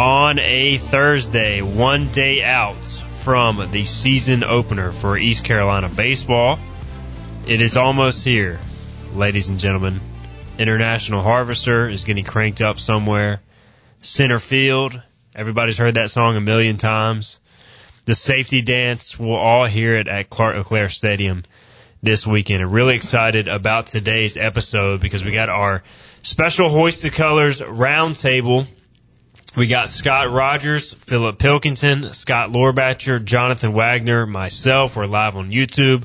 on a Thursday, one day out from the season opener for East Carolina baseball. It is almost here, ladies and gentlemen. International Harvester is getting cranked up somewhere. Center field, everybody's heard that song a million times. The safety dance, we'll all hear it at Clark LeClair Stadium this weekend. I'm really excited about today's episode because we got our special Hoist the Colors roundtable we got Scott Rogers, Philip Pilkington, Scott Lorbacher, Jonathan Wagner, myself. We're live on YouTube,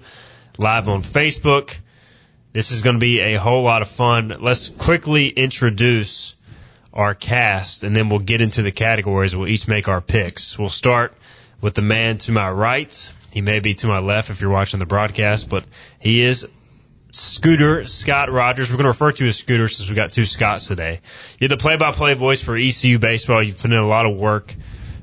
live on Facebook. This is going to be a whole lot of fun. Let's quickly introduce our cast and then we'll get into the categories. We'll each make our picks. We'll start with the man to my right. He may be to my left if you're watching the broadcast, but he is Scooter Scott Rogers. We're going to refer to you as Scooter since we've got two Scotts today. You're the play-by-play voice for ECU baseball. You've put in a lot of work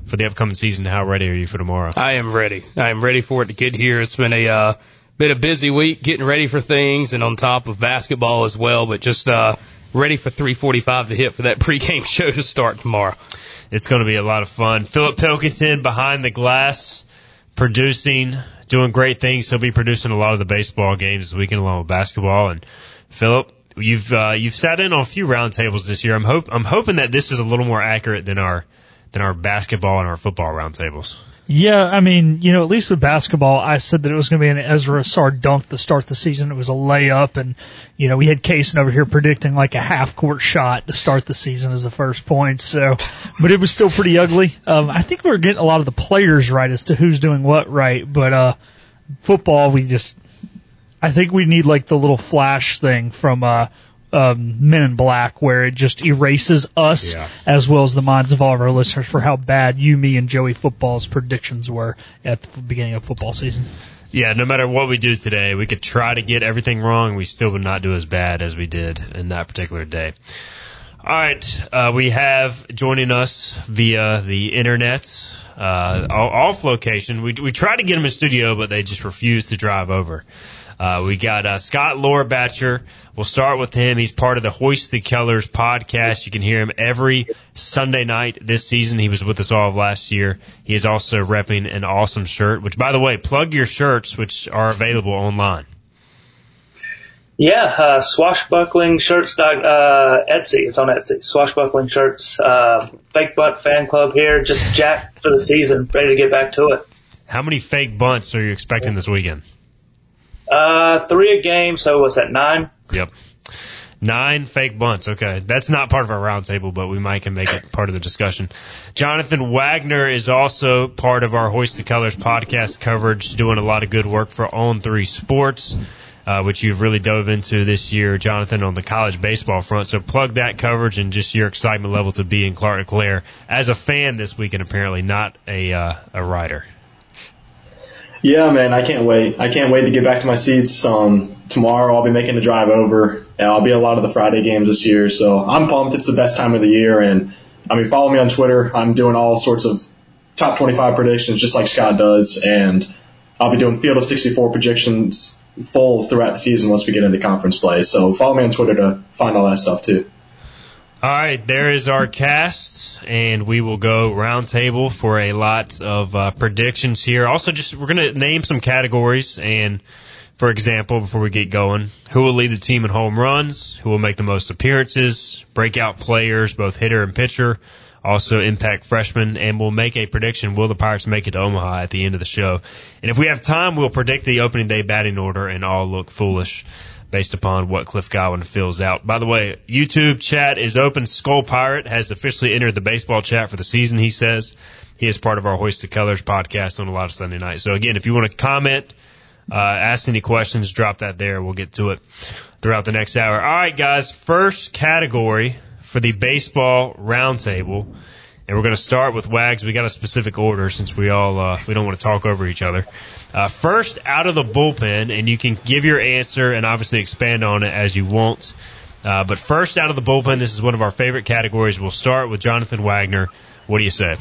for the upcoming season. How ready are you for tomorrow? I am ready. I am ready for it to get here. It's been a uh, been a busy week getting ready for things, and on top of basketball as well. But just uh, ready for 3:45 to hit for that pregame show to start tomorrow. It's going to be a lot of fun. Philip Pilkington behind the glass, producing doing great things. He'll be producing a lot of the baseball games this weekend along with basketball. And Philip, you've uh, you've sat in on a few roundtables this year. I'm hope I'm hoping that this is a little more accurate than our than our basketball and our football roundtables. Yeah, I mean, you know, at least with basketball, I said that it was going to be an Ezra Ausar dunk to start the season. It was a layup, and you know, we had Kaysen over here predicting like a half court shot to start the season as the first point. So, but it was still pretty ugly. Um, I think we were getting a lot of the players right as to who's doing what right, but uh, football, we just, I think we need like the little flash thing from uh, um, Men in Black, where it just erases us Yeah. as well as the minds of all of our listeners for how bad you, me, and Joey football's predictions were at the beginning of football season. Yeah, no matter what we do today, we could try to get everything wrong. We still would not do as bad as we did in that particular day. All right, uh, we have joining us via the internet, uh, off location. We we tried to get him in studio, but they just refused to drive over. Uh, we got uh, Scott Lorbacher. We'll start with him. He's part of the Hoist the Colors podcast. You can hear him every Sunday night this season. He was with us all of last year. He is also repping an awesome shirt, which, by the way, plug your shirts, which are available online. Yeah, uh, swashbuckling shirts. Uh, Etsy. It's on Etsy. Swashbuckling shirts. Uh, fake butt fan club here. Just jacked for the season. Ready to get back to it. How many fake bunts are you expecting this weekend? Uh, three a game. So what's that? Nine. Yep. Nine fake bunts. Okay. That's not part of our roundtable, but we might can make it part of the discussion. Jonathan Wagner is also part of our Hoist the Colors podcast coverage, doing a lot of good work for On Three Sports, uh, which you've really dove into this year, Jonathan, on the college baseball front. So plug that coverage and just your excitement level to be in Clark LeClair as a fan this weekend, apparently, not a, uh, a writer. Yeah, man, I can't wait. I can't wait to get back to my seats. Um, tomorrow I'll be making the drive over. And I'll be at a lot of the Friday games this year, so I'm pumped. It's the best time of the year, and I mean, follow me on Twitter. I'm doing all sorts of top 25 predictions, just like Scott does, and I'll be doing field of 64 predictions full throughout the season once we get into conference play. So follow me on Twitter to find all that stuff too. All right, there is our cast, and we will go roundtable for a lot of uh, predictions here. Also, just we're going to name some categories, and for example, before we get going, who will lead the team in home runs? Who will make the most appearances? Breakout players, both hitter and pitcher. Also, impact freshmen, and we'll make a prediction. Will the Pirates make it to Omaha at the end of the show? And if we have time, we'll predict the opening day batting order and all look foolish based upon what Cliff Godwin fills out. By the way, YouTube chat is open. Skull Pirate has officially entered the baseball chat for the season, he says. He is part of our Hoist the Colors podcast on a lot of Sunday nights. So again, if you want to comment, uh, ask any questions, drop that there. We'll get to it throughout the next hour. All right, guys. First category for the baseball roundtable And we're going to start with Wags. We got a specific order since we all uh, we don't want to talk over each other. Uh, first, out of the bullpen, and you can give your answer and obviously expand on it as you want. Uh, but first, out of the bullpen, this is one of our favorite categories. We'll start with Jonathan Wagner. What do you say?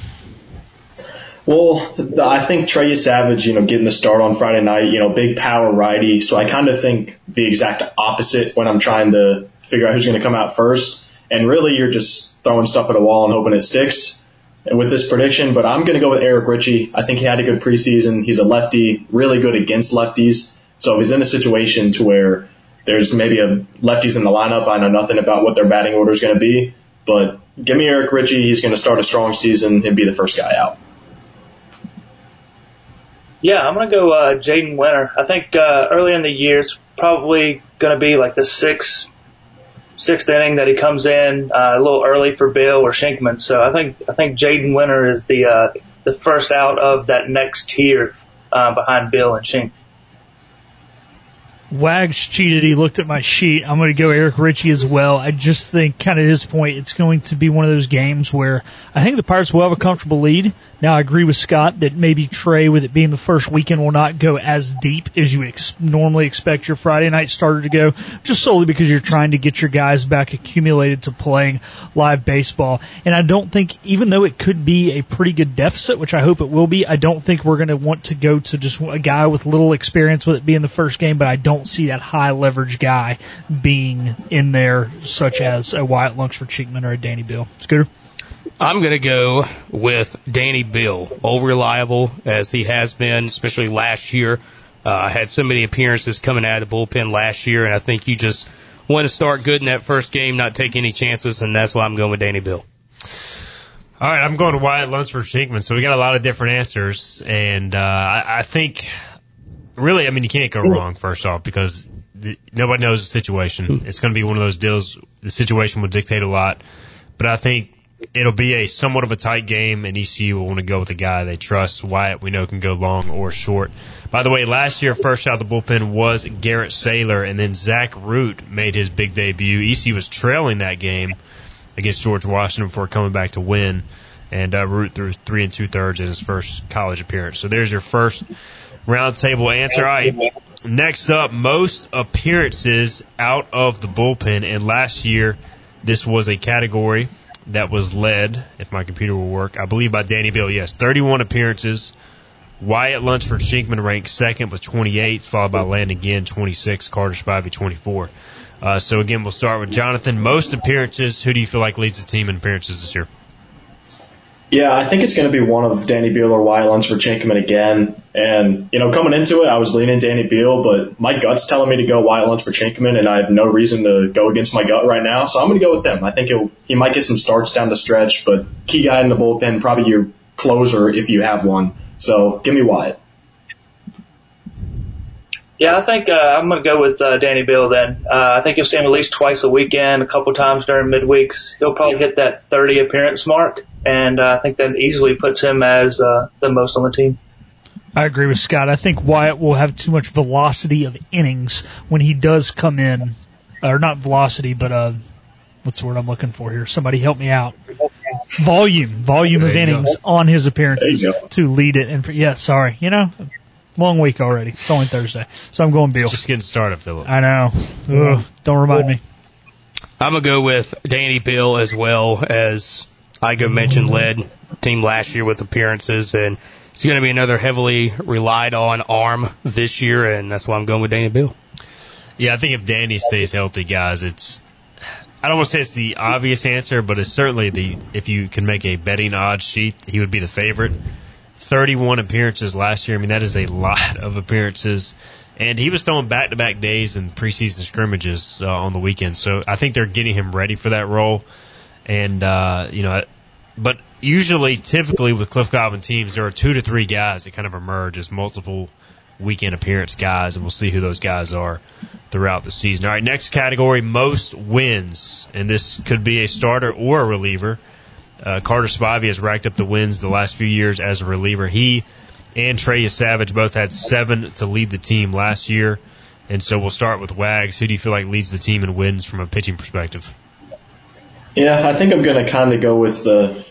Well, I think Trey Yesavage, you know, getting the start on Friday night, you know, big power righty. So I kind of think the exact opposite when I'm trying to figure out who's going to come out first. And really, you're just throwing stuff at a wall and hoping it sticks with this prediction. But I'm going to go with Eric Ritchie. I think he had a good preseason. He's a lefty, really good against lefties. So if he's in a situation to where there's maybe a lefties in the lineup, I know nothing about what their batting order is going to be. But give me Eric Ritchie. He's going to start a strong season and be the first guy out. Yeah, I'm going to go uh, Jaden Winter. I think uh, early in the year it's probably going to be like the sixth sixth inning that he comes in uh, a little early for Beal or Shenkman. So I think I think Jaden Winter is the uh, the first out of that next tier uh, behind Beal and Shink. Wags cheated. He looked at my sheet. I'm going to go Eric Ritchie as well. I just think, kind of his point, it's going to be one of those games where I think the Pirates will have a comfortable lead. Now, I agree with Scott that maybe Trey, with it being the first weekend, will not go as deep as you ex- normally expect your Friday night starter to go, just solely because you're trying to get your guys back accumulated to playing live baseball. And I don't think, even though it could be a pretty good deficit, which I hope it will be, I don't think we're going to want to go to just a guy with little experience with it being the first game, but I don't don't see that high leverage guy being in there, such as a Wyatt Lunsford Shenkman or a Danny Beal. Scooter? I'm going to go with Danny Beal, all reliable as he has been, especially last year. Uh, had so many appearances coming out of the bullpen last year, and I think you just want to start good in that first game, not take any chances, and that's why I'm going with Danny Beal. All right, I'm going to Wyatt Lunsford Shenkman. So we got a lot of different answers, and uh, I, I think really, I mean, you can't go wrong, first off, because the, nobody knows the situation. Hmm. It's going to be one of those deals. The situation will dictate a lot. But I think it'll be a somewhat of a tight game, and ECU will want to go with a guy they trust. Wyatt, we know, can go long or short. By the way, last year, first out of the bullpen was Garrett Saylor, and then Zach Root made his big debut. ECU was trailing that game against George Washington before coming back to win. And uh, Root threw three and two thirds in his first college appearance. So there's your first roundtable answer. All right. Next up, most appearances out of the bullpen. And last year, this was a category that was led, if my computer will work, I believe by Danny Beal. Yes, 31 appearances. Wyatt Lunsford Shenkman ranked second with 28, followed by Landon Ginn 26, Carter Spivey 24. Uh, so again, we'll start with Jonathan. Most appearances. Who do you feel like leads the team in appearances this year? Yeah, I think it's going to be one of Danny Beal or Wyatt Lunsford Shenkman again. And, you know, coming into it, I was leaning Danny Beal, but my gut's telling me to go Wyatt Lunsford Shenkman, and I have no reason to go against my gut right now. So I'm going to go with him. I think he might get some starts down the stretch, but key guy in the bullpen, probably your closer if you have one. So give me Wyatt. Yeah, I think uh, I'm going to go with uh, Danny Beal then. Uh, I think you'll see him at least twice a weekend, a couple times during midweeks. He'll probably hit that 30 appearance mark, and uh, I think that easily puts him as uh, the most on the team. I agree with Scott. I think Wyatt will have too much velocity of innings when he does come in, or not velocity, but uh, what's the word I'm looking for here? Somebody help me out. Volume, volume of innings go. on his appearances to lead it. And yeah, sorry, you know, Long week already. It's only Thursday. So I'm going Beal. Just getting started, Philip. I know. Ugh, don't remind me. I'm going to go with Danny Beal as well as Igo mentioned, led team last year with appearances, and it's going to be another heavily relied on arm this year, and that's why I'm going with Danny Bill. Yeah, I think if Danny stays healthy, guys, it's I don't want to say it's the obvious answer, but it's certainly the if you can make a betting odds sheet, he would be the favorite. 31 appearances last year. I mean, that is a lot of appearances. And he was throwing back to back days and preseason scrimmages uh, on the weekend. So I think they're getting him ready for that role. And, uh, you know, but usually, typically with Cliff Godwin teams, there are two to three guys that kind of emerge as multiple weekend appearance guys, and we'll see who those guys are throughout the season. All right, next category, most wins. And this could be a starter or a reliever. Uh, Carter Spivey has racked up the wins the last few years as a reliever. He and Trey Yesavage both had seven to lead the team last year. And so we'll start with Wags. Who do you feel like leads the team in wins from a pitching perspective? Yeah, I think I'm going to kind of go with the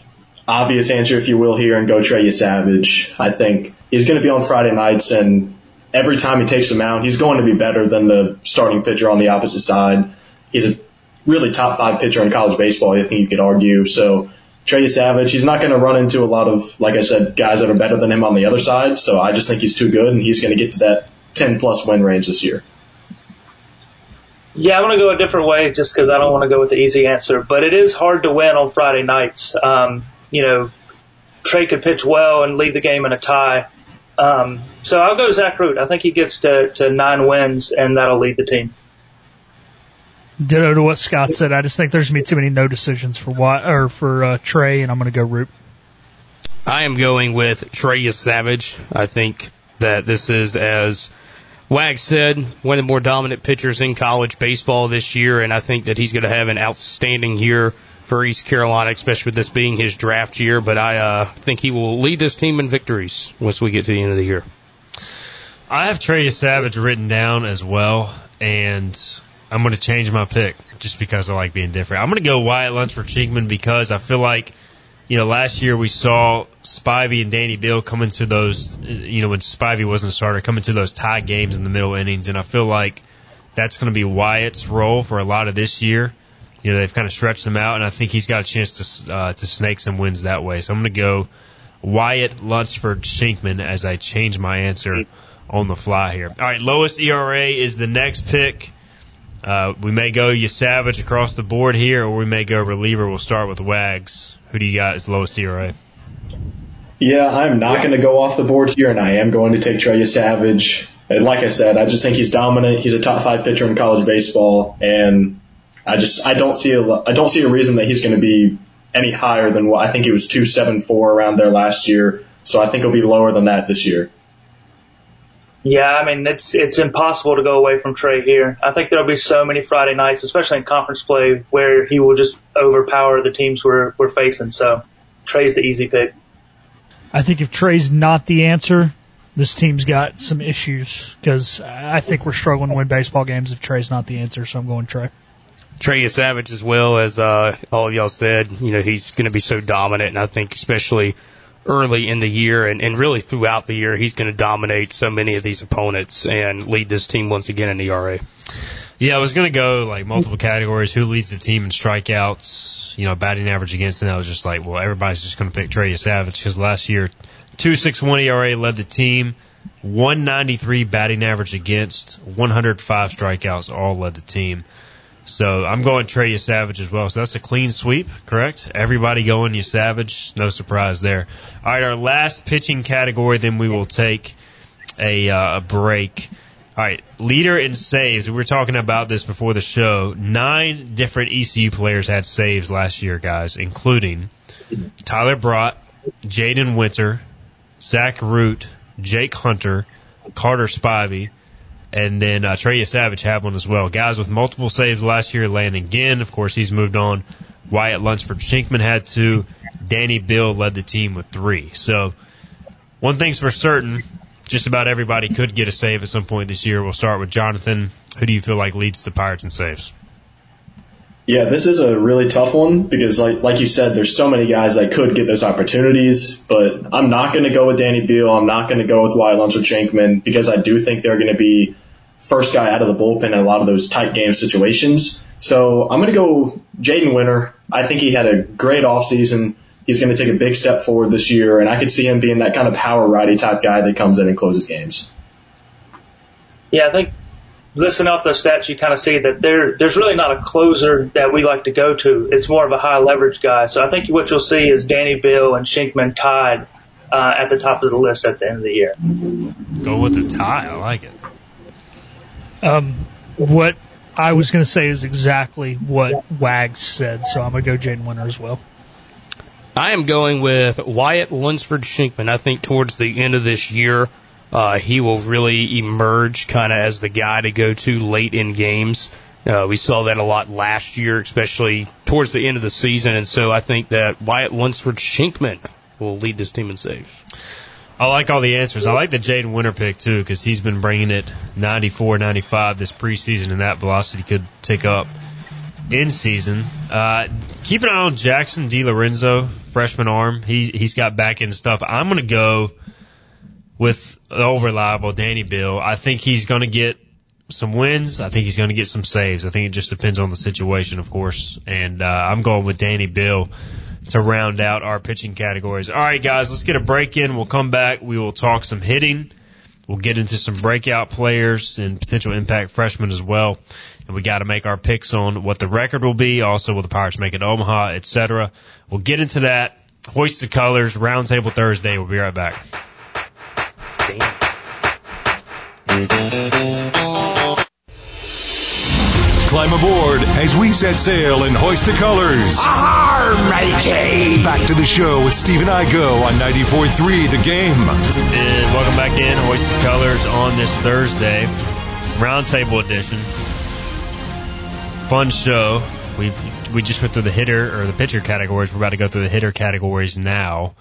obvious answer, if you will, here and go Trey Yesavage. I think he's going to be on Friday nights, and every time he takes a mound, he's going to be better than the starting pitcher on the opposite side. He's a really top five pitcher in college baseball. I think you could argue. So Trey Yesavage, he's not going to run into a lot of, like I said, guys that are better than him on the other side. So I just think he's too good, and he's going to get to that 10 plus win range this year. Yeah, I'm going to go a different way just because I don't want to go with the easy answer. But it is hard to win on Friday nights. Um, you know, Trey could pitch well and leave the game in a tie. Um, so I'll go Zach Root. I think he gets to, to nine wins, and that'll lead the team. Ditto to what Scott said. I just think there's gonna be too many no decisions for what or for uh, Trey, and I'm gonna go Root. I am going with Trey Yesavage. I think that this is as Wag said, one of the more dominant pitchers in college baseball this year, and I think that he's going to have an outstanding year for East Carolina, especially with this being his draft year. But I uh, think he will lead this team in victories once we get to the end of the year. I have Trey Yesavage written down as well, and I'm going to change my pick just because I like being different. I'm going to go Wyatt Lunsford Shenkman because I feel like – you know, last year we saw Spivey and Danny Beal come into those, you know, when Spivey wasn't a starter, come into those tie games in the middle innings, and I feel like that's going to be Wyatt's role for a lot of this year. You know, they've kind of stretched them out, and I think he's got a chance to uh, to snake some wins that way. So I'm going to go Wyatt Lunsford Shenkman as I change my answer on the fly here. All right, lowest ERA is the next pick. Uh, we may go Yesavage across the board here, or we may go reliever. We'll start with Wags. Who do you got as lowest ERA? Yeah, I'm not going to go off the board here, and I am going to take Trey Yesavage. And like I said, I just think he's dominant. He's a top five pitcher in college baseball, and I just I don't see a I don't see a reason that he's going to be any higher than what I think he was two seven four around there last year. So I think he'll be lower than that this year. Yeah, I mean it's it's impossible to go away from Trey here. I think there'll be so many Friday nights, especially in conference play, where he will just overpower the teams we're we're facing. So Trey's the easy pick. I think if Trey's not the answer, this team's got some issues because I think we're struggling to win baseball games if Trey's not the answer. So I'm going Trey. Trey Yesavage as well as uh, all of y'all said. You know he's going to be so dominant, and I think especially early in the year and, and really throughout the year, he's going to dominate so many of these opponents and lead this team once again in ERA. Yeah, I was going to go like multiple categories. Who leads the team in strikeouts? You know, batting average against, and I was just like, well, everybody's just going to pick Trey Yesavage because last year, two six one ERA led the team, one ninety three batting average against, one hundred five strikeouts all led the team. So I'm going Trey Yesavage as well. So that's a clean sweep, correct? Everybody going Yesavage. No surprise there. All right, our last pitching category, then we will take a, uh, a break. All right, leader in saves. We were talking about this before the show. Nine different ECU players had saves last year, guys, including Tyler Brott, Jaden Winter, Zach Root, Jake Hunter, Carter Spivey, and then uh, Trey Savage had one as well. Guys with multiple saves last year. Landon Ginn, of course, he's moved on. Wyatt Lunsford Shenkman had two. Danny Beal led the team with three. So one thing's for certain, just about everybody could get a save at some point this year. We'll start with Jonathan. Who do you feel like leads the Pirates in saves? Yeah, this is a really tough one because, like like you said, there's so many guys that could get those opportunities. But I'm not going to go with Danny Beal. I'm not going to go with Wyatt Lunsford Shenkman because I do think they're going to be first guy out of the bullpen in a lot of those tight game situations. So I'm going to go Jaden Winter. I think he had a great offseason. He's going to take a big step forward this year, and I could see him being that kind of power righty type guy that comes in and closes games. Yeah, I think listening off those stats, you kind of see that there there's really not a closer that we like to go to. It's more of a high leverage guy. So I think what you'll see is Danny Beal and Shenkman tied uh, at the top of the list at the end of the year. Go with the tie. I like it. Um, what I was going to say is exactly what Wags said, so I'm going to go Jaden Winter as well. I am going with Wyatt Lunsford Shenkman. I think towards the end of this year, uh, he will really emerge kind of as the guy to go to late in games. Uh, we saw that a lot last year, especially towards the end of the season, and so I think that Wyatt Lunsford Shenkman will lead this team in saves. I like all the answers. I like the Jaden Winter pick too because he's been bringing it 94, 95 this preseason, and that velocity could tick up. in season. Uh, keep an eye on Jackson DiLorenzo, freshman arm. He he's got back end stuff. I'm gonna go with the reliable Danny Beal. I think he's gonna get some wins. I think he's going to get some saves. I think it just depends on the situation, of course. And uh, I'm going with Danny Beal to round out our pitching categories. All right, guys, let's get a break in. We'll come back. We will talk some hitting. We'll get into some breakout players and potential impact freshmen as well. And we got to make our picks on what the record will be. Also, will the Pirates make it Omaha, etc. We'll get into that. Hoist the colors. Roundtable Thursday. We'll be right back. Climb aboard as we set sail and hoist the colors. Ahar, matey! Back to the show with Stephen Igo on 94.3 The Game. And welcome back in, Hoist the Colors on this Thursday, Roundtable edition. Fun show. We've we just went through the hitter or the pitcher categories. We're about to go through the hitter categories now.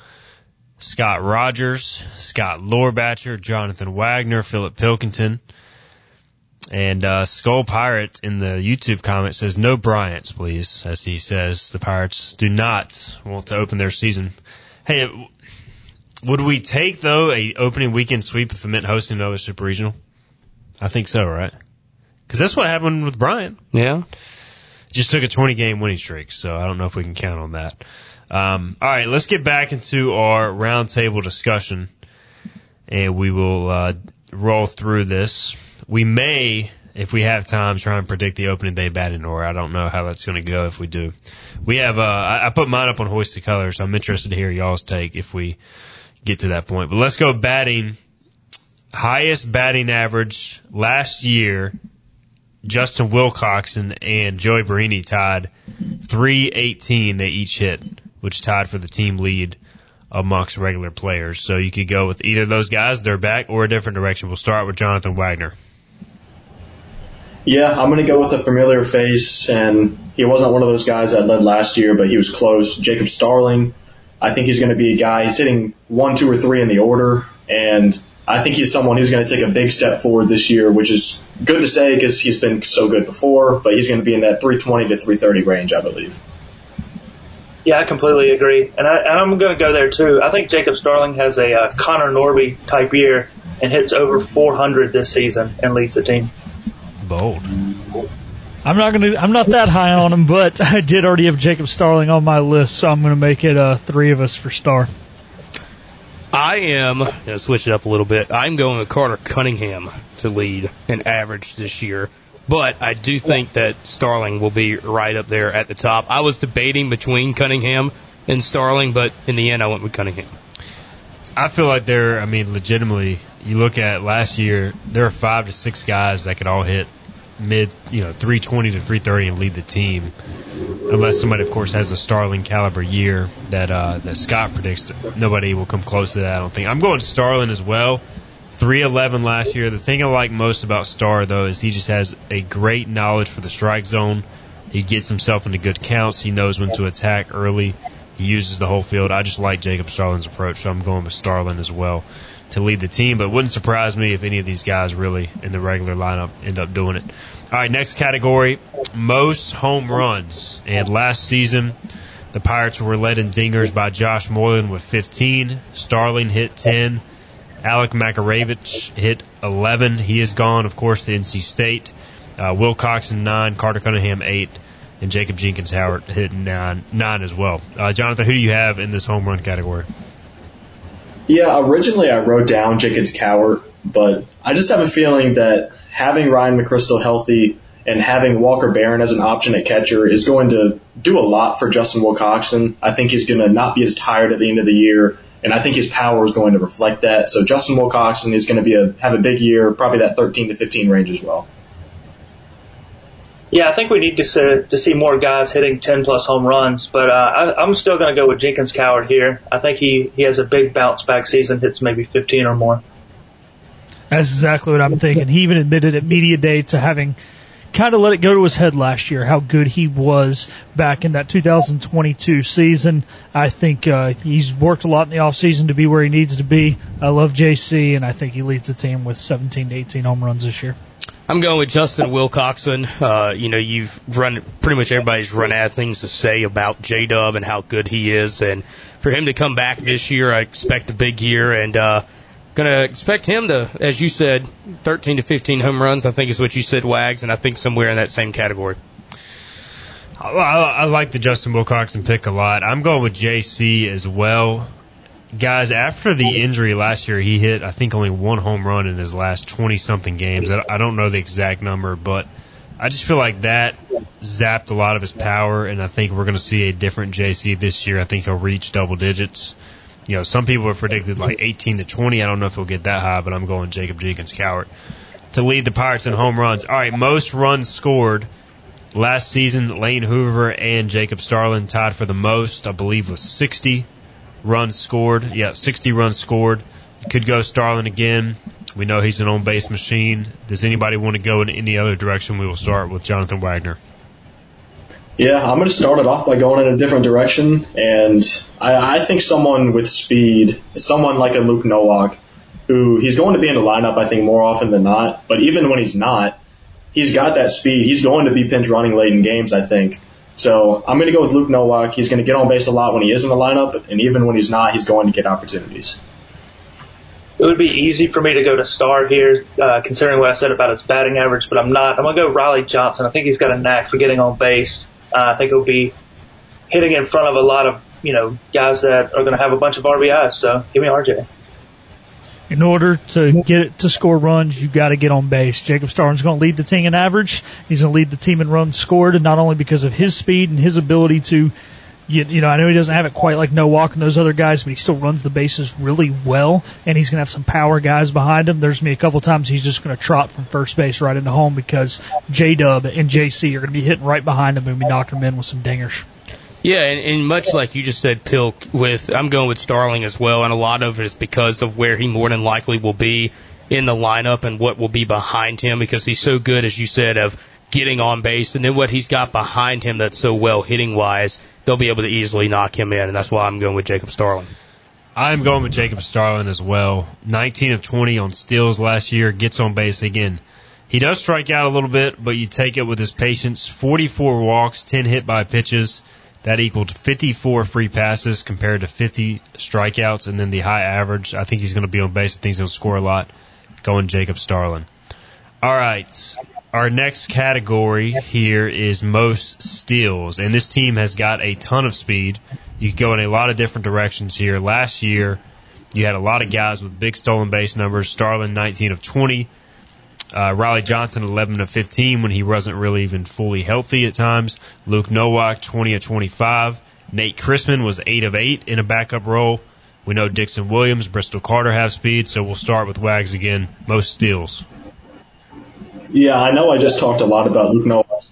Scott Rogers, Scott Lorbacher, Jonathan Wagner, Philip Pilkington. And uh, Skull Pirate in the YouTube comment says no Bryants, please, as he says the Pirates do not want to open their season. Hey, would we take though a opening weekend sweep if it meant hosting another Super Regional? I think so, right? Because that's what happened with Bryant. Yeah. Just took a 20 game winning streak, so I don't know if we can count on that. Um, all right, let's get back into our roundtable discussion, and we will uh, roll through this. We may, if we have time, try and predict the opening day batting order. I don't know how that's going to go if we do. We have, uh, I, I put mine up on Hoist the Colors, so I'm interested to hear y'all's take if we get to that point. But let's go batting. Highest batting average last year, Justin Wilcoxon and Joey Barini tied 318 they each hit, which tied for the team lead amongst regular players. So you could go with either those guys, they're back, or a different direction. We'll start with Jonathan Wagner. Yeah, I'm going to go with a familiar face, and he wasn't one of those guys that led last year, but he was close. Jacob Starling. I think he's going to be a guy. He's hitting one, two, or three in the order, and I think he's someone who's going to take a big step forward this year, which is good to say because he's been so good before. But he's going to be in that 320 to 330 range, I believe. Yeah, I completely agree, and, I, and I'm going to go there too. I think Jacob Starling has a uh, Connor Norby type year and hits over 400 this season and leads the team. Bold. I'm not gonna. I'm not that high on him, but I did already have Jacob Starling on my list, so I'm gonna make it uh, three of us for Star. I am going to switch it up a little bit. I'm going with Carter Cunningham to lead an average this year. But I do think that Starling will be right up there at the top. I was debating between Cunningham and Starling, but in the end, I went with Cunningham. I feel like there, I mean, legitimately, you look at last year, there are five to six guys that could all hit mid, you know, 320 to 330 and lead the team. Unless somebody, of course, has a Starling caliber year that uh, that Scott predicts, nobody will come close to that. I don't think. I'm going Starling as well. 311 last year. The thing I like most about Star though is he just has a great knowledge for the strike zone. He gets himself into good counts. He knows when to attack early. He uses the whole field. I just like Jacob Starling's approach, so I'm going with Starling as well to lead the team. But it wouldn't surprise me if any of these guys really in the regular lineup end up doing it. All right, next category: most home runs. And last season, the Pirates were led in dingers by Josh Moylan with 15. Starling hit 10. Alek Makarewicz hit 11. He is gone, of course, to NC State. Uh, Wilcoxon 9, Carter Cunningham 8, and Jacob Jenkins Cowart hit 9, nine as well. Uh, Jonathan, who do you have in this home run category? Yeah, originally I wrote down Jenkins Cowart, but I just have a feeling that having Ryan McCrystal healthy and having Walker Barron as an option at catcher is going to do a lot for Justin Wilcoxon. I think he's going to not be as tired at the end of the year, and I think his power is going to reflect that. So Justin Wilcoxon is going to be a have a big year, probably that 13 to 15 range as well. Yeah, I think we need to see, to see more guys hitting 10 plus home runs, but uh, I, I'm still going to go with Jenkins Cowart here. I think he, he has a big bounce back season, hits maybe 15 or more. That's exactly what I'm thinking. He even admitted at media day to having kind of let it go to his head last year how good he was back in that 2022 season. I think uh, he's worked a lot in the offseason to be where he needs to be. I love JC, and I think he leads the team with 17 to 18 home runs this year. I'm going with Justin Wilcoxon. Uh, you know, you've run pretty much everybody's run out of things to say about J Dub and how good he is, and for him to come back this year, I expect a big year, and uh, gonna expect him to, as you said, 13 to 15 home runs. I think is what you said, Wags, and I think somewhere in that same category. I, I, like the Justin Wilcoxon pick a lot. I'm going with JC as well. Guys, after the injury last year, he hit, I think, only one home run in his last 20 something games. I don't know the exact number, but I just feel like that zapped a lot of his power, and I think we're going to see a different JC this year. I think he'll reach double digits. You know, some people have predicted like 18 to 20. I don't know if he'll get that high, but I'm going Jacob Jenkins Cowart to lead the Pirates in home runs. All right, most runs scored last season. Lane Hoover and Jacob Starling tied for the most, I believe, with 60 runs scored. Yeah, 60 runs scored. Could go Starling again. We know he's an on base machine. Does anybody want to go in any other direction? We will start with Jonathan Wagner. Yeah, I'm going to start it off by going in a different direction, and I, I think someone with speed, someone like a Luke Nowak, who he's going to be in the lineup, I think, more often than not. But even when he's not, he's got that speed. He's going to be pinch running late in games, I think. So I'm going to go with Luke Nowak. He's going to get on base a lot when he is in the lineup, and even when he's not, he's going to get opportunities. It would be easy for me to go to Star here, uh, considering what I said about his batting average, but I'm not. I'm going to go Riley Johnson. I think he's got a knack for getting on base. Uh, I think he'll be hitting in front of a lot of you know guys that are going to have a bunch of RBIs. So give me RJ in order to get it to score runs, you got to get on base. Jacob Starling's going to lead the team in average. He's going to lead the team in runs scored, and not only because of his speed and his ability to, you, you know, I know he doesn't have it quite like Nowak and those other guys, but he still runs the bases really well, and he's going to have some power guys behind him. There's me a couple times he's just going to trot from first base right into home because J Dub and JC are going to be hitting right behind him and be knocking him in with some dingers. Yeah, and, and much like you just said, Pilk, with I'm going with Starling as well, and a lot of it is because of where he more than likely will be in the lineup and what will be behind him because he's so good, as you said, of getting on base, and then what he's got behind him that's so well hitting wise, they'll be able to easily knock him in, and that's why I'm going with Jacob Starling. I'm going with Jacob Starling as well. 19 of 20 on steals last year, gets on base again. He does strike out a little bit, but you take it with his patience. 44 walks, 10 hit by pitches. That equaled 54 free passes compared to 50 strikeouts, and then the high average. I think he's going to be on base. I think he's going to score a lot. Going Jacob Starling. All right. Our next category here is most steals, and this team has got a ton of speed. You go in a lot of different directions here. Last year, you had a lot of guys with big stolen base numbers. Starling, 19 of 20. Uh, Riley Johnson, 11 to 15 when he wasn't really even fully healthy at times. Luke Nowak, 20 of 25. Nate Chrisman was 8 of 8 in a backup role. We know Dixon Williams, Bristol Carter have speed, so we'll start with Wags again. Most steals. Yeah, I know I just talked a lot about Luke Nowak,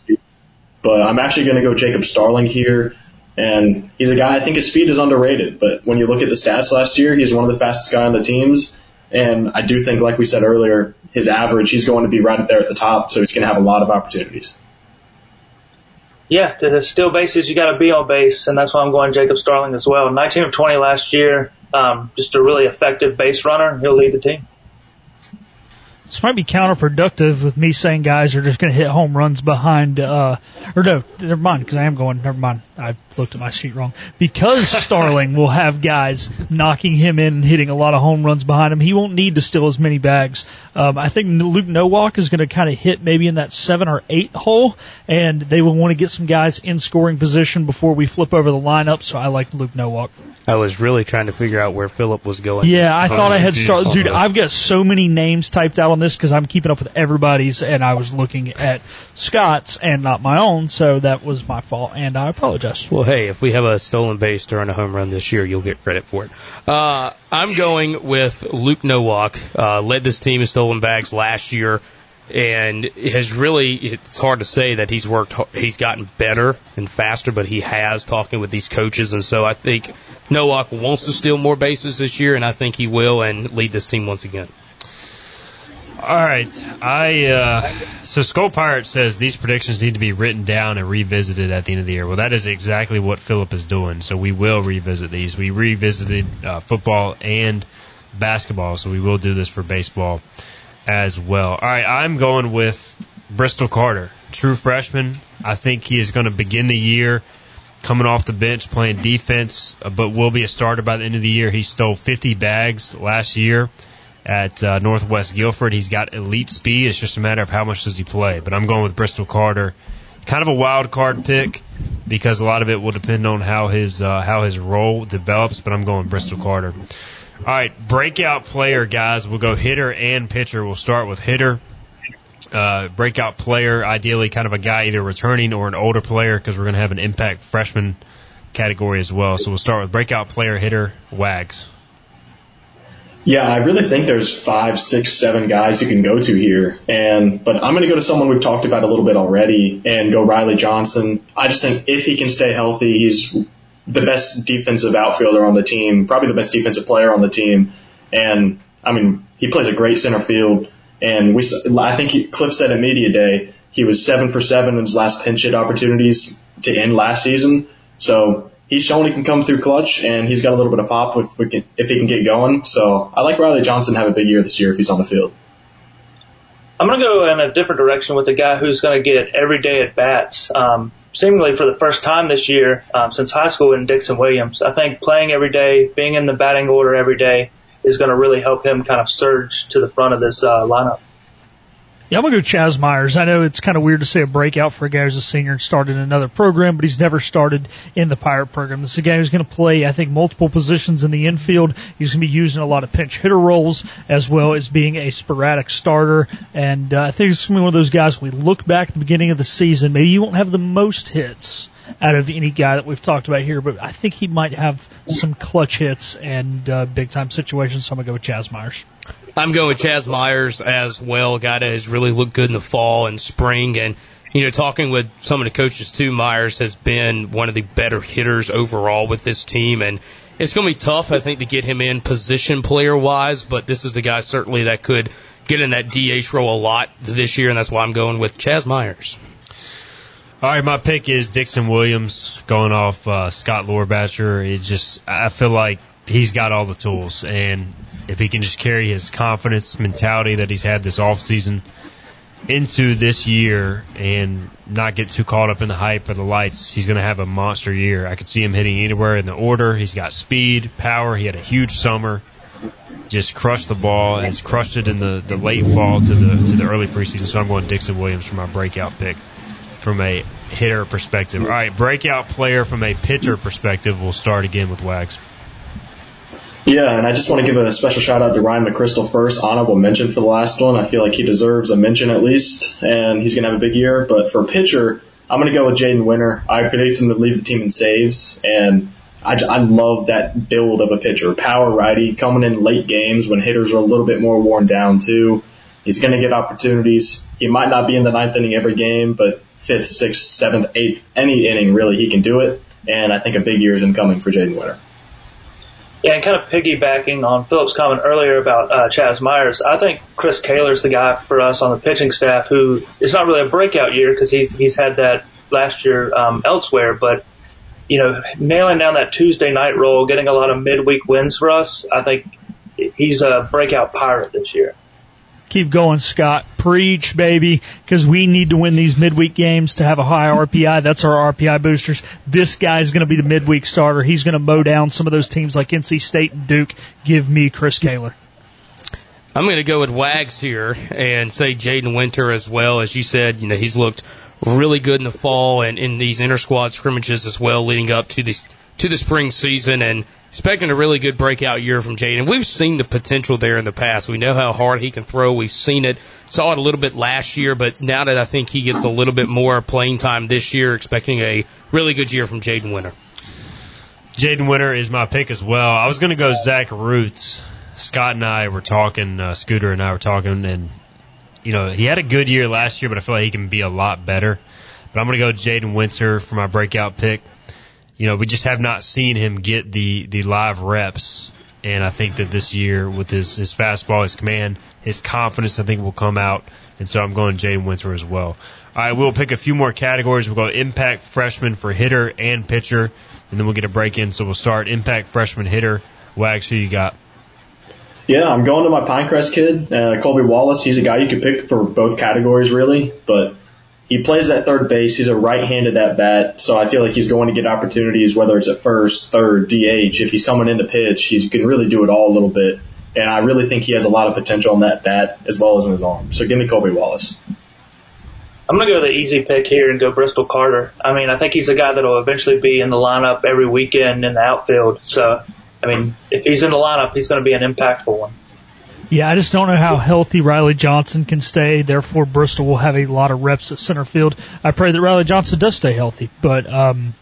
but I'm actually going to go Jacob Starling here. And he's a guy, I think his speed is underrated, but when you look at the stats last year, he's one of the fastest guy on the teams. And I do think, like we said earlier, his average, he's going to be right there at the top, so he's going to have a lot of opportunities. Yeah, to steal bases, you got to be on base, and that's why I'm going Jacob Starling as well. 19 of 20 last year, um, just a really effective base runner. He'll lead the team this might be counterproductive with me saying guys are just going to hit home runs behind, uh, or no, never mind, because I am going, never mind, I looked at my sheet wrong. Because Starling will have guys knocking him in and hitting a lot of home runs behind him, he won't need to steal as many bags. Um, I think Luke Nowak is going to kind of hit maybe in that seven or eight hole, and they will want to get some guys in scoring position before we flip over the lineup, so I like Luke Nowak. I was really trying to figure out where Philip was going. Yeah, I thought I had started. Dude, I've got so many names typed out on this because I'm keeping up with everybody's, and I was looking at Scott's and not my own, so that was my fault, and I apologize. Well, hey, if we have a stolen base during a home run this year, you'll get credit for it. Uh, I'm going with Luke Nowak. Uh, led this team in stolen bags last year and has really it's hard to say that he's worked he's gotten better and faster but he has talking with these coaches and so I think Nowak wants to steal more bases this year and I think he will and lead this team once again. All right. I uh, so Skull Pirate says these predictions need to be written down and revisited at the end of the year. Well, that is exactly what Philip is doing. So we will revisit these. We revisited uh, football and basketball, so we will do this for baseball as well. All right, I'm going with Bristol Carter, true freshman. I think he is going to begin the year coming off the bench playing defense, uh, but will be a starter by the end of the year. He stole 50 bags last year at uh, Northwest Guilford. He's got elite speed. It's just a matter of how much does he play. But I'm going with Bristol Carter. Kind of a wild card pick because a lot of it will depend on how his uh, how his role develops. But I'm going Bristol Carter. All right, breakout player, guys. We'll go hitter and pitcher. We'll start with hitter. Uh, breakout player, ideally kind of a guy either returning or an older player because we're going to have an impact freshman category as well. So we'll start with breakout player, hitter, Wags. Yeah, I really think there's five, six, seven guys you can go to here. And but I'm going to go to someone we've talked about a little bit already and go Riley Johnson. I just think if he can stay healthy, he's the best defensive outfielder on the team, probably the best defensive player on the team. And I mean, he plays a great center field. And we, I think he, Cliff said at media day he was seven for seven in his last pinch hit opportunities to end last season. So he's shown he can come through clutch, and he's got a little bit of pop if, we can, if he can get going. So I like Riley Johnson to have a big year this year if he's on the field. I'm going to go in a different direction with a guy who's going to get everyday at bats. Um, seemingly for the first time this year um, since high school in Dixon Williams. I think playing every day, being in the batting order every day, is going to really help him kind of surge to the front of this uh, lineup. Yeah, I'm gonna go Chaz Myers. I know it's kind of weird to say a breakout for a guy who's a senior and started in another program, but he's never started in the Pirate program. This is a guy who's going to play, I think, multiple positions in the infield. He's going to be using a lot of pinch hitter roles as well as being a sporadic starter. And uh, I think it's going to be one of those guys. We look back at the beginning of the season, maybe you won't have the most hits out of any guy that we've talked about here, but I think he might have some clutch hits and uh, big time situations. So I'm gonna go with Chaz Myers. I'm going with Chaz Myers as well. Guy that has really looked good in the fall and spring, and you know, talking with some of the coaches too, Myers has been one of the better hitters overall with this team, and it's going to be tough, I think, to get him in position player wise. But this is a guy certainly that could get in that DH role a lot this year, and that's why I'm going with Chaz Myers. All right, my pick is Dixon Williams going off uh, Scott Lorbacher. It just I feel like he's got all the tools, and if he can just carry his confidence mentality that he's had this off season into this year and not get too caught up in the hype or the lights, he's going to have a monster year. I could see him hitting anywhere in the order. He's got speed, power. He had a huge summer. Just crushed the ball. Has crushed it in the, the late fall to the to the early preseason. So I'm going Dixon Williams for my breakout pick from a hitter perspective. All right, breakout player from a pitcher perspective. We'll start again with Wags. Yeah, and I just want to give a special shout out to Ryan McCrystal first. Honorable mention for the last one. I feel like he deserves a mention at least, and he's going to have a big year. But for pitcher, I'm going to go with Jaden Winter. I predict him to lead the team in saves, and I, I love that build of a pitcher. Power righty, coming in late games when hitters are a little bit more worn down too. He's going to get opportunities. He might not be in the ninth inning every game, but fifth, sixth, seventh, eighth, any inning really, he can do it. And I think a big year is incoming for Jaden Winter. Yeah, and kind of piggybacking on Philip's comment earlier about uh, Chaz Myers, I think Chris Kaler's the guy for us on the pitching staff who it's not really a breakout year because he's he's had that last year um, elsewhere, but you know, nailing down that Tuesday night role, getting a lot of midweek wins for us, I think he's a breakout pirate this year. Keep going, Scott. Preach, baby, because we need to win these midweek games to have a high RPI. That's our RPI boosters. This guy's going to be the midweek starter. He's going to mow down some of those teams like NC State and Duke. Give me Chris Kaler. I'm going to go with Wags here and say Jaden Winter as well. As you said, you know, he's looked really good in the fall and in these inter squad scrimmages as well leading up to the, to the spring season. And expecting a really good breakout year from Jaden. We've seen the potential there in the past. We know how hard he can throw. We've seen it. Saw it a little bit last year, but now that I think he gets a little bit more playing time this year, expecting a really good year from Jaden Winter. Jaden Winter is my pick as well. I was going to go Zach Roots. Scott and I were talking, uh, Scooter and I were talking, and you know he had a good year last year, but I feel like he can be a lot better. But I'm going to go Jaden Winter for my breakout pick you know, we just have not seen him get the, the live reps. And I think that this year with his, his fastball, his command, his confidence, I think will come out. And so I'm going Jaden Winter as well. All right, we'll pick a few more categories. We'll go impact freshman for hitter and pitcher, and then we'll get a break in. So we'll start impact freshman hitter. Wags, who you got? Yeah, I'm going to my Pinecrest kid, uh, Colby Wallace. He's a guy you could pick for both categories, really, but he plays at third base. He's a right-handed at bat, so I feel like he's going to get opportunities, whether it's at first, third, DH. If he's coming in to pitch, he can really do it all a little bit. And I really think he has a lot of potential on that bat as well as in his arm. So give me Colby Wallace. I'm going to go the easy pick here and go Bristol Carter. I mean, I think he's a guy that will eventually be in the lineup every weekend in the outfield. So, I mean, if he's in the lineup, he's going to be an impactful one. Yeah, I just don't know how healthy Riley Johnson can stay. Therefore, Bristol will have a lot of reps at center field. I pray that Riley Johnson does stay healthy, but um,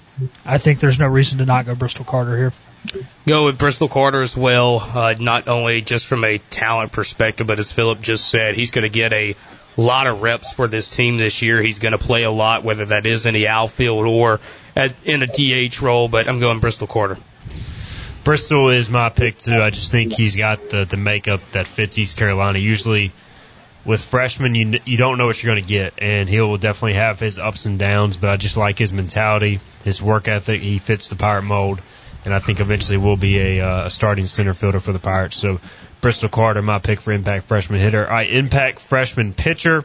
I think there's no reason to not go Bristol Carter here. Go with Bristol Carter as well, uh, not only just from a talent perspective, but as Philip just said, he's going to get a lot of reps for this team this year. He's going to play a lot, whether that is in the outfield or at, in a DH role, but I'm going Bristol Carter. Bristol is my pick too. I just think he's got the, the makeup that fits East Carolina. Usually with freshmen, you, you don't know what you're going to get, and he will definitely have his ups and downs, but I just like his mentality, his work ethic. He fits the Pirate mold, and I think eventually will be a, uh, a starting center fielder for the Pirates. So Bristol Carter, my pick for impact freshman hitter. All right, impact freshman pitcher.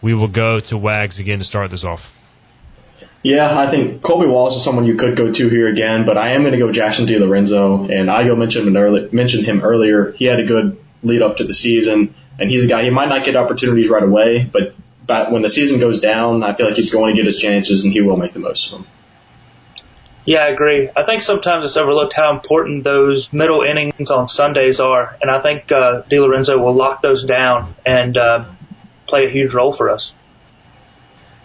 We will go to Wags again to start this off. Yeah, I think Colby Wallace is someone you could go to here again, but I am going to go Jackson DiLorenzo, and I go mentioned him, early, mentioned him earlier. He had a good lead up to the season, and he's a guy, he might not get opportunities right away, but, but when the season goes down, I feel like he's going to get his chances, and he will make the most of them. Yeah, I agree. I think sometimes it's overlooked how important those middle innings on Sundays are, and I think uh, DiLorenzo will lock those down and uh, play a huge role for us.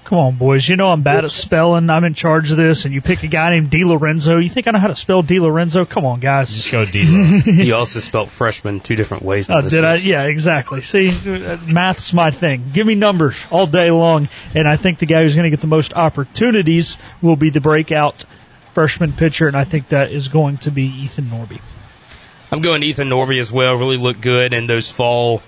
Come on, boys. You know I'm bad at spelling. I'm in charge of this, and you pick a guy named D. Lorenzo. You think I know how to spell D. Lorenzo? Come on, guys. Just go D. he also spelled freshman two different ways. Oh, did I? Yeah, exactly. See, uh, math's my thing. Give me numbers all day long, and I think the guy who's going to get the most opportunities will be the breakout freshman pitcher, and I think that is going to be Ethan Norby. I'm going Ethan Norby as well. Really looked good in those fall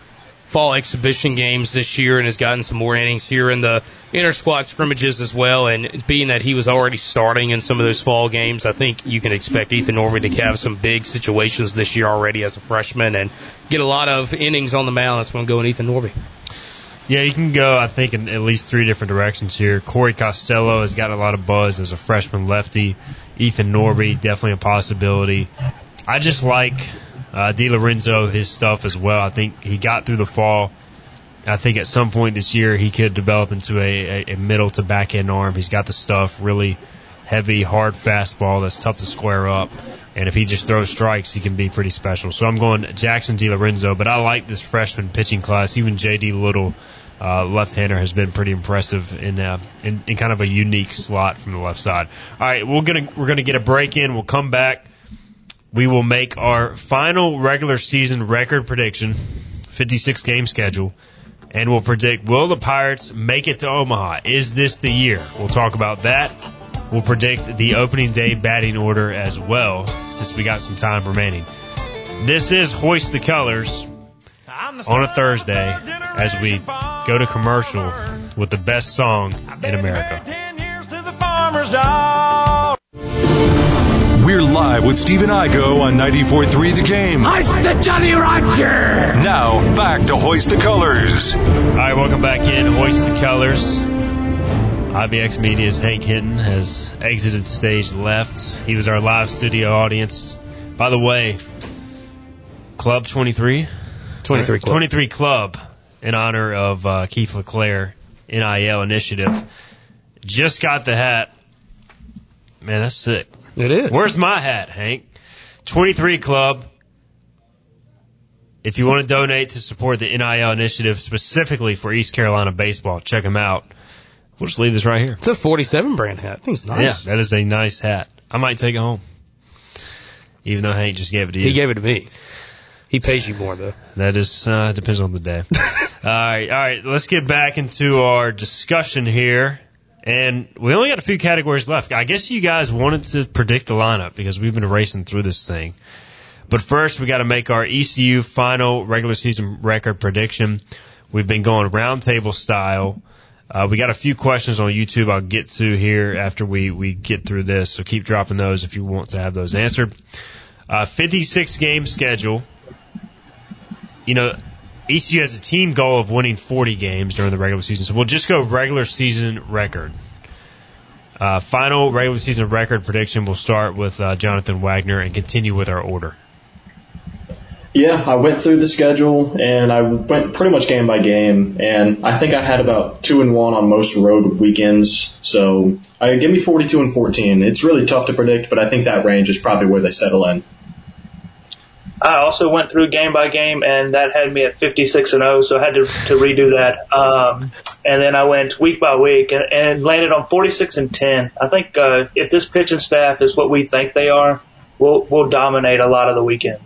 fall exhibition games this year and has gotten some more innings here in the inter squad scrimmages as well. And being that he was already starting in some of those fall games, I think you can expect Ethan Norby to have some big situations this year already as a freshman and get a lot of innings on the mound. That's why I'm going Ethan Norby. Yeah, you can go, I think, in at least three different directions here. Corey Costello has got a lot of buzz as a freshman lefty. Ethan Norby, definitely a possibility. I just like uh, DiLorenzo, his stuff as well. I think he got through the fall. I think at some point this year he could develop into a, a, a middle to back end arm. He's got the stuff, really heavy, hard fastball that's tough to square up. And if he just throws strikes, he can be pretty special. So I'm going Jackson DiLorenzo, but I like this freshman pitching class. Even J.D. Little, uh, left-hander, has been pretty impressive in, uh, in in kind of a unique slot from the left side. All right, we're gonna we're gonna get a break in. We'll come back. We will make our final regular season record prediction, 56 game schedule, and we'll predict will the Pirates make it to Omaha? Is this the year? We'll talk about that. We'll predict the opening day batting order as well, since we got some time remaining. This is Hoist the Colors on a Thursday as we go to commercial with the best song in America. We're live with Stephen Igo on 94.3 The Game. Hoist the Jolly Roger! Now, back to Hoist the Colors. All right, welcome back in. Hoist the Colors. IBX Media's Hank Hinton has exited stage left. He was our live studio audience. By the way, Club 23? 23 Club. 23 Club, in honor of uh, Keith LeClair NIL initiative. Just got the hat. Man, that's sick. It is. Where's my hat, Hank? 23 Club. If you want to donate to support the NIL initiative specifically for East Carolina baseball, check them out. We'll just leave this right here. It's a 47 brand hat. I think it's nice. Yeah, that is a nice hat. I might take it home. Even though Hank just gave it to you. He gave it to me. He pays you more though. That is uh, depends on the day. all right, all right. Let's get back into our discussion here, and we only got a few categories left. I guess you guys wanted to predict the lineup because we've been racing through this thing. But first, we got to make our ECU final regular season record prediction. We've been going roundtable style. Uh, we got a few questions on YouTube I'll get to here after we, we get through this, so keep dropping those if you want to have those answered. Uh, 56 game schedule. you know, ECU has a team goal of winning 40 games during the regular season. So we'll just go regular season record. Uh, final regular season record prediction. We'll start with uh, Jonathan Wagner and continue with our order. Yeah, I went through the schedule and I went pretty much game by game, and I think I had about two and one on most road weekends. So I give me 42 and 14. It's really tough to predict, but I think that range is probably where they settle in. I also went through game by game, and that had me at 56 and 0, so I had to, to redo that. Um, and then I went week by week and, and landed on 46 and 10. I think uh, if this pitching staff is what we think they are, we'll we'll dominate a lot of the weekends.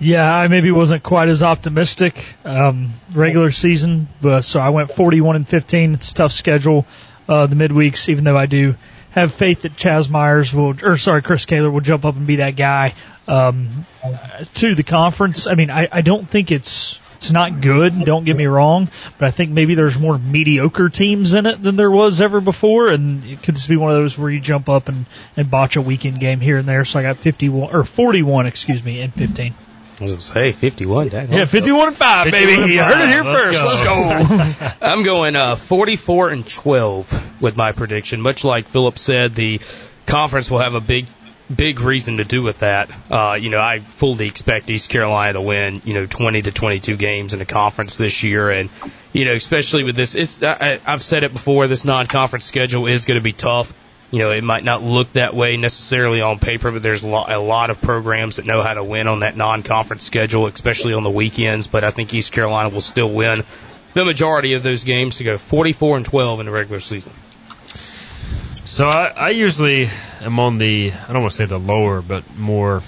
Yeah, I maybe wasn't quite as optimistic um, regular season, but so I went 41 and 15. It's a tough schedule uh, the midweeks, even though I do have faith that Chaz Myers will, or sorry, Chris Kaler will jump up and be that guy um, to the conference. I mean, I, I don't think it's it's not good. Don't get me wrong, but I think maybe there's more mediocre teams in it than there was ever before, and it could just be one of those where you jump up and and botch a weekend game here and there. So I got 51 or 41, excuse me, and 15. I was say 51. Yeah, 51 and 5, baby. You heard it here Let's first. go. Let's go. I'm going uh, 44 and 12 with my prediction. Much like Philip said, the conference will have a big, big reason to do with that. Uh, you know, I fully expect East Carolina to win, you know, 20 to 22 games in the conference this year, and you know, especially with this, it's I, I've said it before. This non-conference schedule is going to be tough. You know, it might not look that way necessarily on paper, but there's a lot, a lot of programs that know how to win on that non-conference schedule, especially on the weekends. But I think East Carolina will still win the majority of those games to go 44 and 12 in the regular season. So I, I usually am on the I don't want to say the lower, but more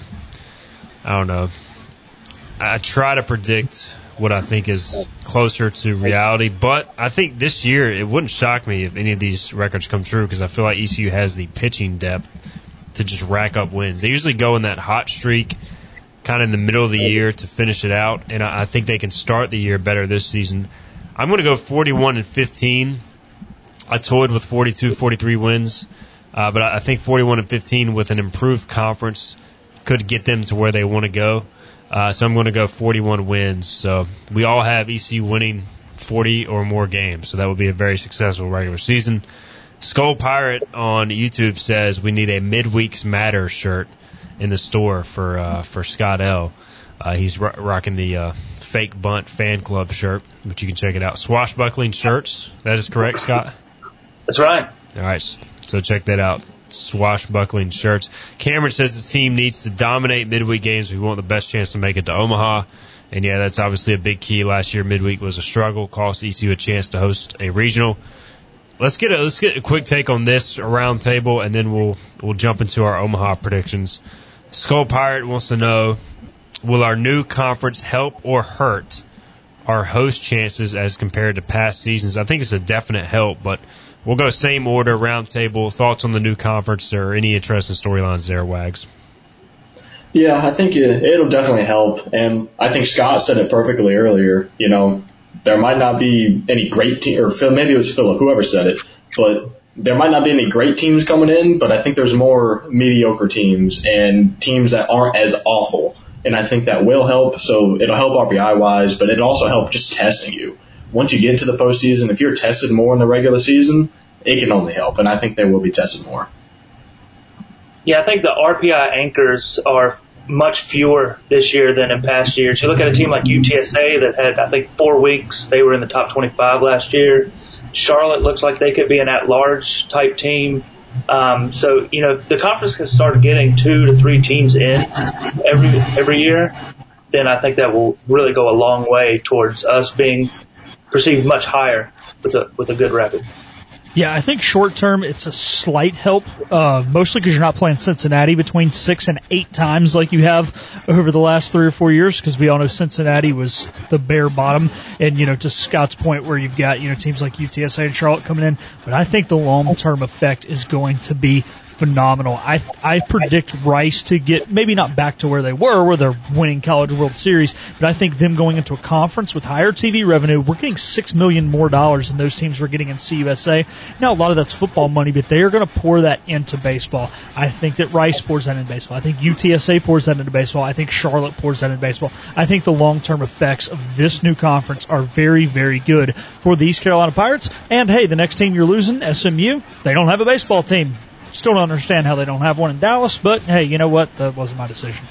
I don't know. I try to predict what I think is closer to reality, but I think this year it wouldn't shock me if any of these records come true because I feel like ECU has the pitching depth to just rack up wins. They usually go in that hot streak kind of in the middle of the year to finish it out, and I think they can start the year better this season. I'm going to go 41 and 15. I toyed with 42, 43 wins, uh, but I think 41 and 15 with an improved conference could get them to where they want to go. Uh, so I'm going to go 41 wins. So we all have ECU winning 40 or more games. So that would be a very successful regular season. Skull Pirate on YouTube says we need a midweeks matter shirt in the store for uh, for Scott L. Uh, he's ro- rocking the uh, fake bunt fan club shirt, but you can check it out. Swashbuckling shirts. That is correct, Scott. That's right. All right, so check that out. Swashbuckling shirts. Cameron says the team needs to dominate midweek games. We want the best chance to make it to Omaha. And yeah, that's obviously a big key. Last year, midweek was a struggle, cost ECU a chance to host a regional. Let's get a let's get a quick take on this round table, and then we'll we'll jump into our Omaha predictions. Skull Pirate wants to know: Will our new conference help or hurt our host chances as compared to past seasons? I think it's a definite help, but we'll go same order, roundtable. Thoughts on the new conference or any interesting storylines there, Wags? Yeah, I think it, it'll definitely help. And I think Scott said it perfectly earlier. You know, there might not be any great team, or Phil, maybe it was Philip, whoever said it, but there might not be any great teams coming in, but I think there's more mediocre teams and teams that aren't as awful. And I think that will help. So it'll help RPI wise, but it'll also help just testing you. Once you get to the postseason, if you're tested more in the regular season, it can only help. And I think they will be tested more. Yeah, I think the RPI anchors are much fewer this year than in past years. You look at a team like UTSA that had, I think, four weeks. They were in the top 25 last year. Charlotte looks like they could be an at-large type team. Um, so you know the conference can start getting two to three teams in every every year. Then I think that will really go a long way towards us being perceived much higher with a with a good record. Yeah, I think short term it's a slight help, uh, mostly because you're not playing Cincinnati between six and eight times like you have over the last three or four years. Because we all know Cincinnati was the bare bottom, and you know to Scott's point, where you've got you know teams like UTSA and Charlotte coming in. But I think the long term effect is going to be phenomenal. I I predict Rice to get maybe not back to where they were, where they're winning College World Series, but I think them going into a conference with higher TV revenue, we're getting six million more dollars than those teams were getting in CUSA. Now a lot of that's football money, but they are going to pour that into baseball. I think that Rice pours that into baseball. I think UTSA pours that into baseball. I think Charlotte pours that into baseball. I think the long term effects of this new conference are very very good for the East Carolina Pirates. And hey, the next team you're losing, SMU, they don't have a baseball team. Still don't understand how they don't have one in Dallas, but hey, you know what? That wasn't my decision.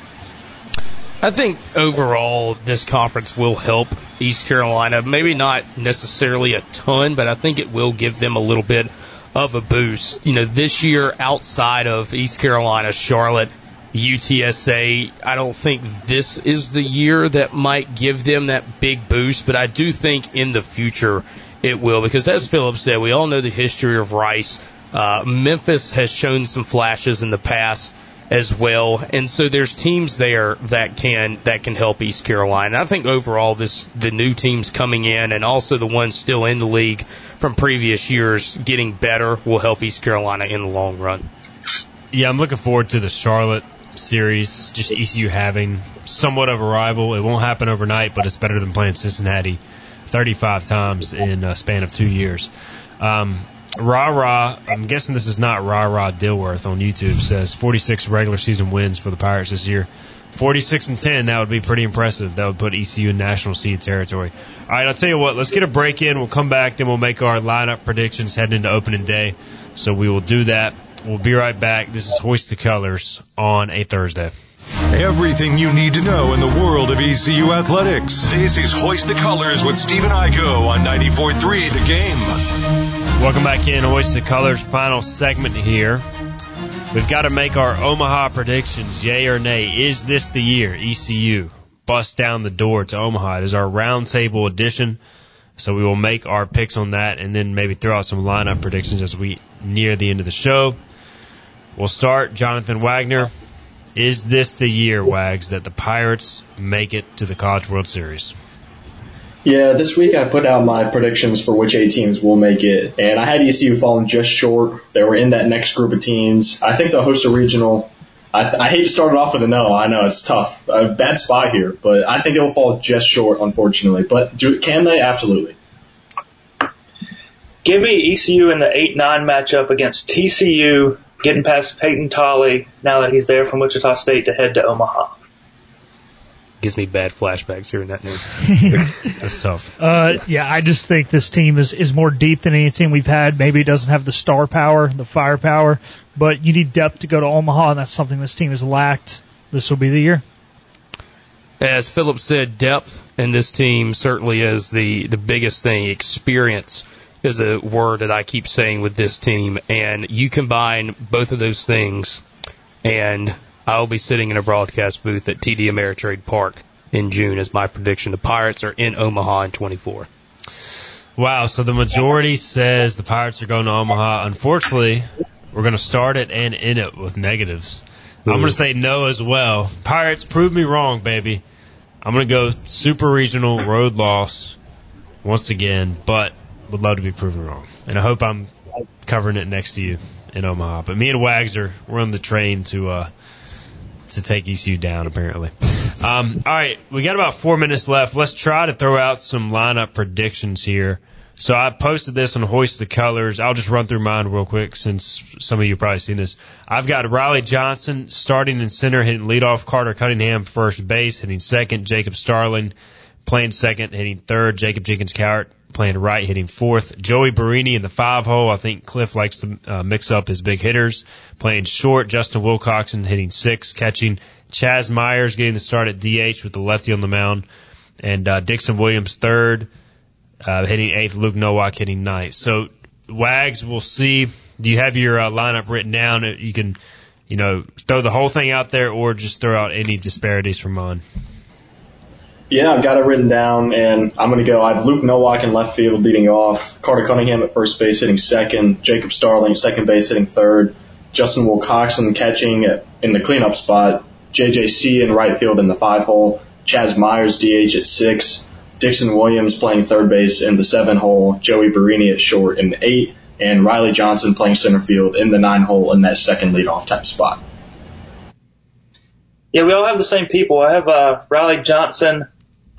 I think overall this conference will help East Carolina. Maybe not necessarily a ton, but I think it will give them a little bit of a boost. You know, this year outside of East Carolina, Charlotte, UTSA, I don't think this is the year that might give them that big boost, but I do think in the future it will because as Philip said, we all know the history of Rice uh, Memphis has shown some flashes in the past as well, and so there's teams there that can that can help East Carolina. I think overall, this the new teams coming in and also the ones still in the league from previous years getting better will help East Carolina in the long run. Yeah, I'm looking forward to the Charlotte series. Just ECU having somewhat of a rival. It won't happen overnight, but it's better than playing Cincinnati 35 times in a span of two years. Um, Rah Rah, I'm guessing this is not Rah Rah Dilworth on YouTube, says 46 regular season wins for the Pirates this year. 46 and 10, that would be pretty impressive. That would put ECU in national seed territory. All right, I'll tell you what, let's get a break in. We'll come back, then we'll make our lineup predictions heading into opening day. So we will do that. We'll be right back. This is Hoist the Colors on a Thursday. Everything you need to know in the world of ECU athletics. This is Hoist the Colors with Stephen Igo on 94.3 The Game. Welcome back in, Oyster Colors, final segment here. We've got to make our Omaha predictions, yay or nay. Is this the year ECU bust down the door to Omaha? It is our roundtable edition. So we will make our picks on that and then maybe throw out some lineup predictions as we near the end of the show. We'll start. Jonathan Wagner, is this the year, Wags, that the Pirates make it to the College World Series? Yeah, this week I put out my predictions for which eight teams will make it, and I had ECU falling just short. They were in that next group of teams. I think they'll host a regional. I, I hate to start it off with a no. I know it's tough, a bad spot here, but I think it'll fall just short, unfortunately. But do, can they? Absolutely. Give me ECU in the 8-9 matchup against TCU getting past Payton Tolle now that he's there from Wichita State to head to Omaha. Gives me bad flashbacks hearing that name. That's tough. Uh, yeah, I just think this team is, is more deep than any team we've had. Maybe it doesn't have the star power, the firepower, but you need depth to go to Omaha, and that's something this team has lacked. This will be the year. As Philip said, depth in this team certainly is the, the biggest thing. Experience is a word that I keep saying with this team, and you combine both of those things, and I'll be sitting in a broadcast booth at TD Ameritrade Park in June as my prediction. The Pirates are in Omaha in 24. Wow, so the majority says the Pirates are going to Omaha. Unfortunately, we're going to start it and end it with negatives. I'm going to say no as well. Pirates, prove me wrong, baby. I'm going to go super regional road loss once again, but would love to be proven wrong. And I hope I'm covering it next to you in Omaha. But me and Wags are we're on the train to uh, to take ECU down apparently. Um, all right, we got about four minutes left. Let's try to throw out some lineup predictions here. So I posted this on Hoist the Colors. I'll just run through mine real quick since some of you probably seen this. I've got Riley Johnson starting in center, hitting leadoff. Carter Cunningham first base, hitting second. Jacob Starling playing second, hitting third. Jacob Jenkins Cowart playing right, hitting fourth. Joey Barini in the five hole. I think Cliff likes to uh, mix up his big hitters. Playing short, Justin Wilcoxon hitting six, catching. Chaz Myers getting the start at DH with the lefty on the mound. And uh, Dixon Williams third, uh, hitting eighth. Luke Nowak hitting ninth. So Wags, we'll see. Do you have your uh, lineup written down? You can, you know, throw the whole thing out there or just throw out any disparities from mine. Yeah, I've got it written down, and I'm going to go. I have Luke Nowak in left field leading off, Carter Cunningham at first base hitting second, Jacob Starling second base hitting third, Justin Wilcoxon catching at, in the cleanup spot, JJC in right field in the five hole, Chaz Myers DH at six, Dixon Williams playing third base in the seven hole, Joey Barini at short in the eight, and Riley Johnson playing center field in the nine hole in that second leadoff type spot. Yeah, we all have the same people. I have uh, Riley Johnson,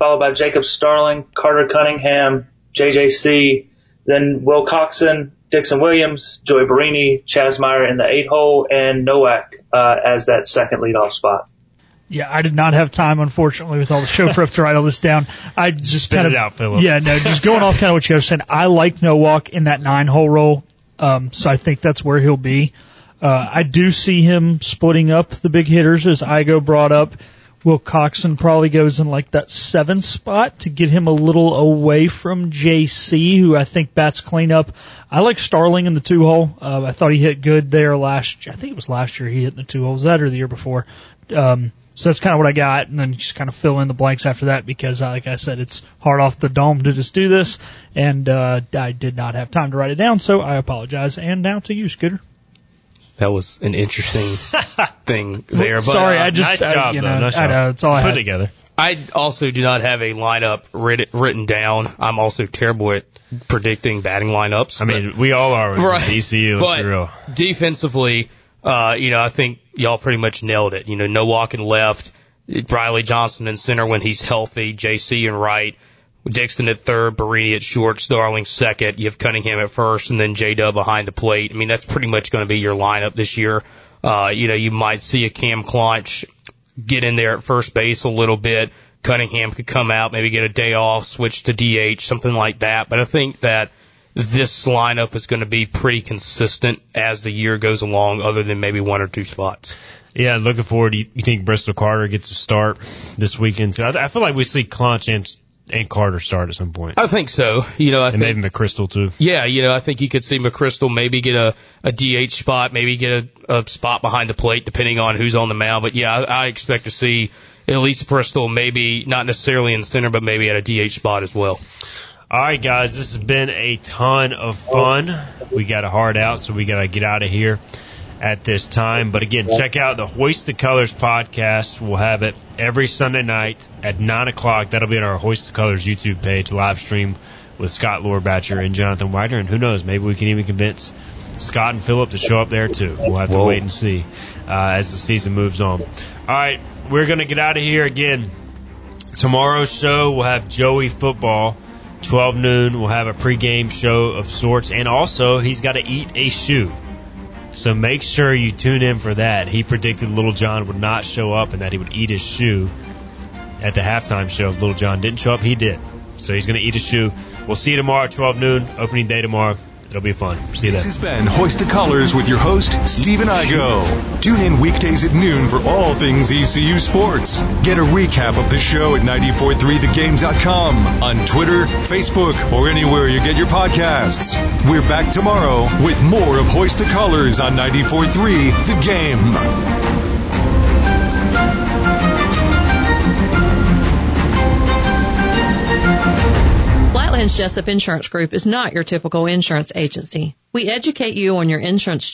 followed by Jacob Starling, Carter Cunningham, JJC, then Wilcoxon, Dixon Williams, Joey Barini, Chas Meyer in the eight hole, and Nowak uh, as that second leadoff spot. Yeah, I did not have time, unfortunately, with all the show prep to write all this down. I just Spit kind of it out, Philip. Yeah, no, just going off kind of what you guys said. I like Nowak in that nine hole role, um, so I think that's where he'll be. Uh, I do see him splitting up the big hitters, as Igo brought up. Wilcoxon probably goes in like that seven spot to get him a little away from JC, who I think bats clean up. I like Starling in the two hole. Uh, I thought he hit good there last. I think it was last year he hit in the two hole. Was that or the year before? Um, so that's kind of what I got, and then just kind of fill in the blanks after that because, uh, like I said, it's hard off the dome to just do this, and uh, I did not have time to write it down, so I apologize. And now to you, Scooter. That was an interesting thing there. But, Sorry, uh, I just nice I, job, you though. Nice I job. know it's all I Put had. together. I also do not have a lineup writ- written down. I'm also terrible at predicting batting lineups. I mean, we all are with Right. ECU. Let's but be real. defensively, uh, you know, I think y'all pretty much nailed it. You know, no walking left, Riley Johnson in center when he's healthy, JC in right, Dixon at third, Barini at short, Starling second. You have Cunningham at first, and then J Dub behind the plate. I mean, that's pretty much going to be your lineup this year. Uh, you know, you might see a Cam Clunch get in there at first base a little bit. Cunningham could come out, maybe get a day off, switch to DH, something like that. But I think that this lineup is going to be pretty consistent as the year goes along, other than maybe one or two spots. Yeah, looking forward. You, you think Bristol Carter gets a start this weekend? I, feel like we see Clunch and, and Carter start at some point, I think so. You know, I and think maybe McCrystal too. Yeah, you know, I think you could see McCrystal maybe get a, a DH spot, maybe get a, a spot behind the plate, depending on who's on the mound. But yeah, I, I expect to see at least Bristol, maybe not necessarily in center, but maybe at a DH spot as well. All right, guys, this has been a ton of fun. We got a hard out, so we got to get out of here at this time. But again, check out the Hoist the Colors podcast. We'll have it every Sunday night at 9 o'clock. That'll be on our Hoist the Colors YouTube page, live stream with Scott Lorbatcher and Jonathan Wagner. And who knows, maybe we can even convince Scott and Philip to show up there too. We'll have to Whoa. wait and see uh, as the season moves on. All right, we're going to get out of here again. Tomorrow's show, we'll have Joey football. 12 noon, we'll have a pregame show of sorts. And also, he's got to eat a shoe. So make sure you tune in for that. He predicted Lil Jon would not show up and that he would eat his shoe at the halftime show. If Lil Jon didn't show up, he did. So he's going to eat his shoe. We'll see you tomorrow at 12 noon, opening day tomorrow. It'll be fun. See you This then. has been Hoist the Colors with your host, Stephen Igo. Tune in weekdays at noon for all things ECU sports. Get a recap of the show at 943thegame.com, on Twitter, Facebook, or anywhere you get your podcasts. We're back tomorrow with more of Hoist the Colors on 943 The Game. Flatlands Jessup Insurance Group is not your typical insurance agency. We educate you on your insurance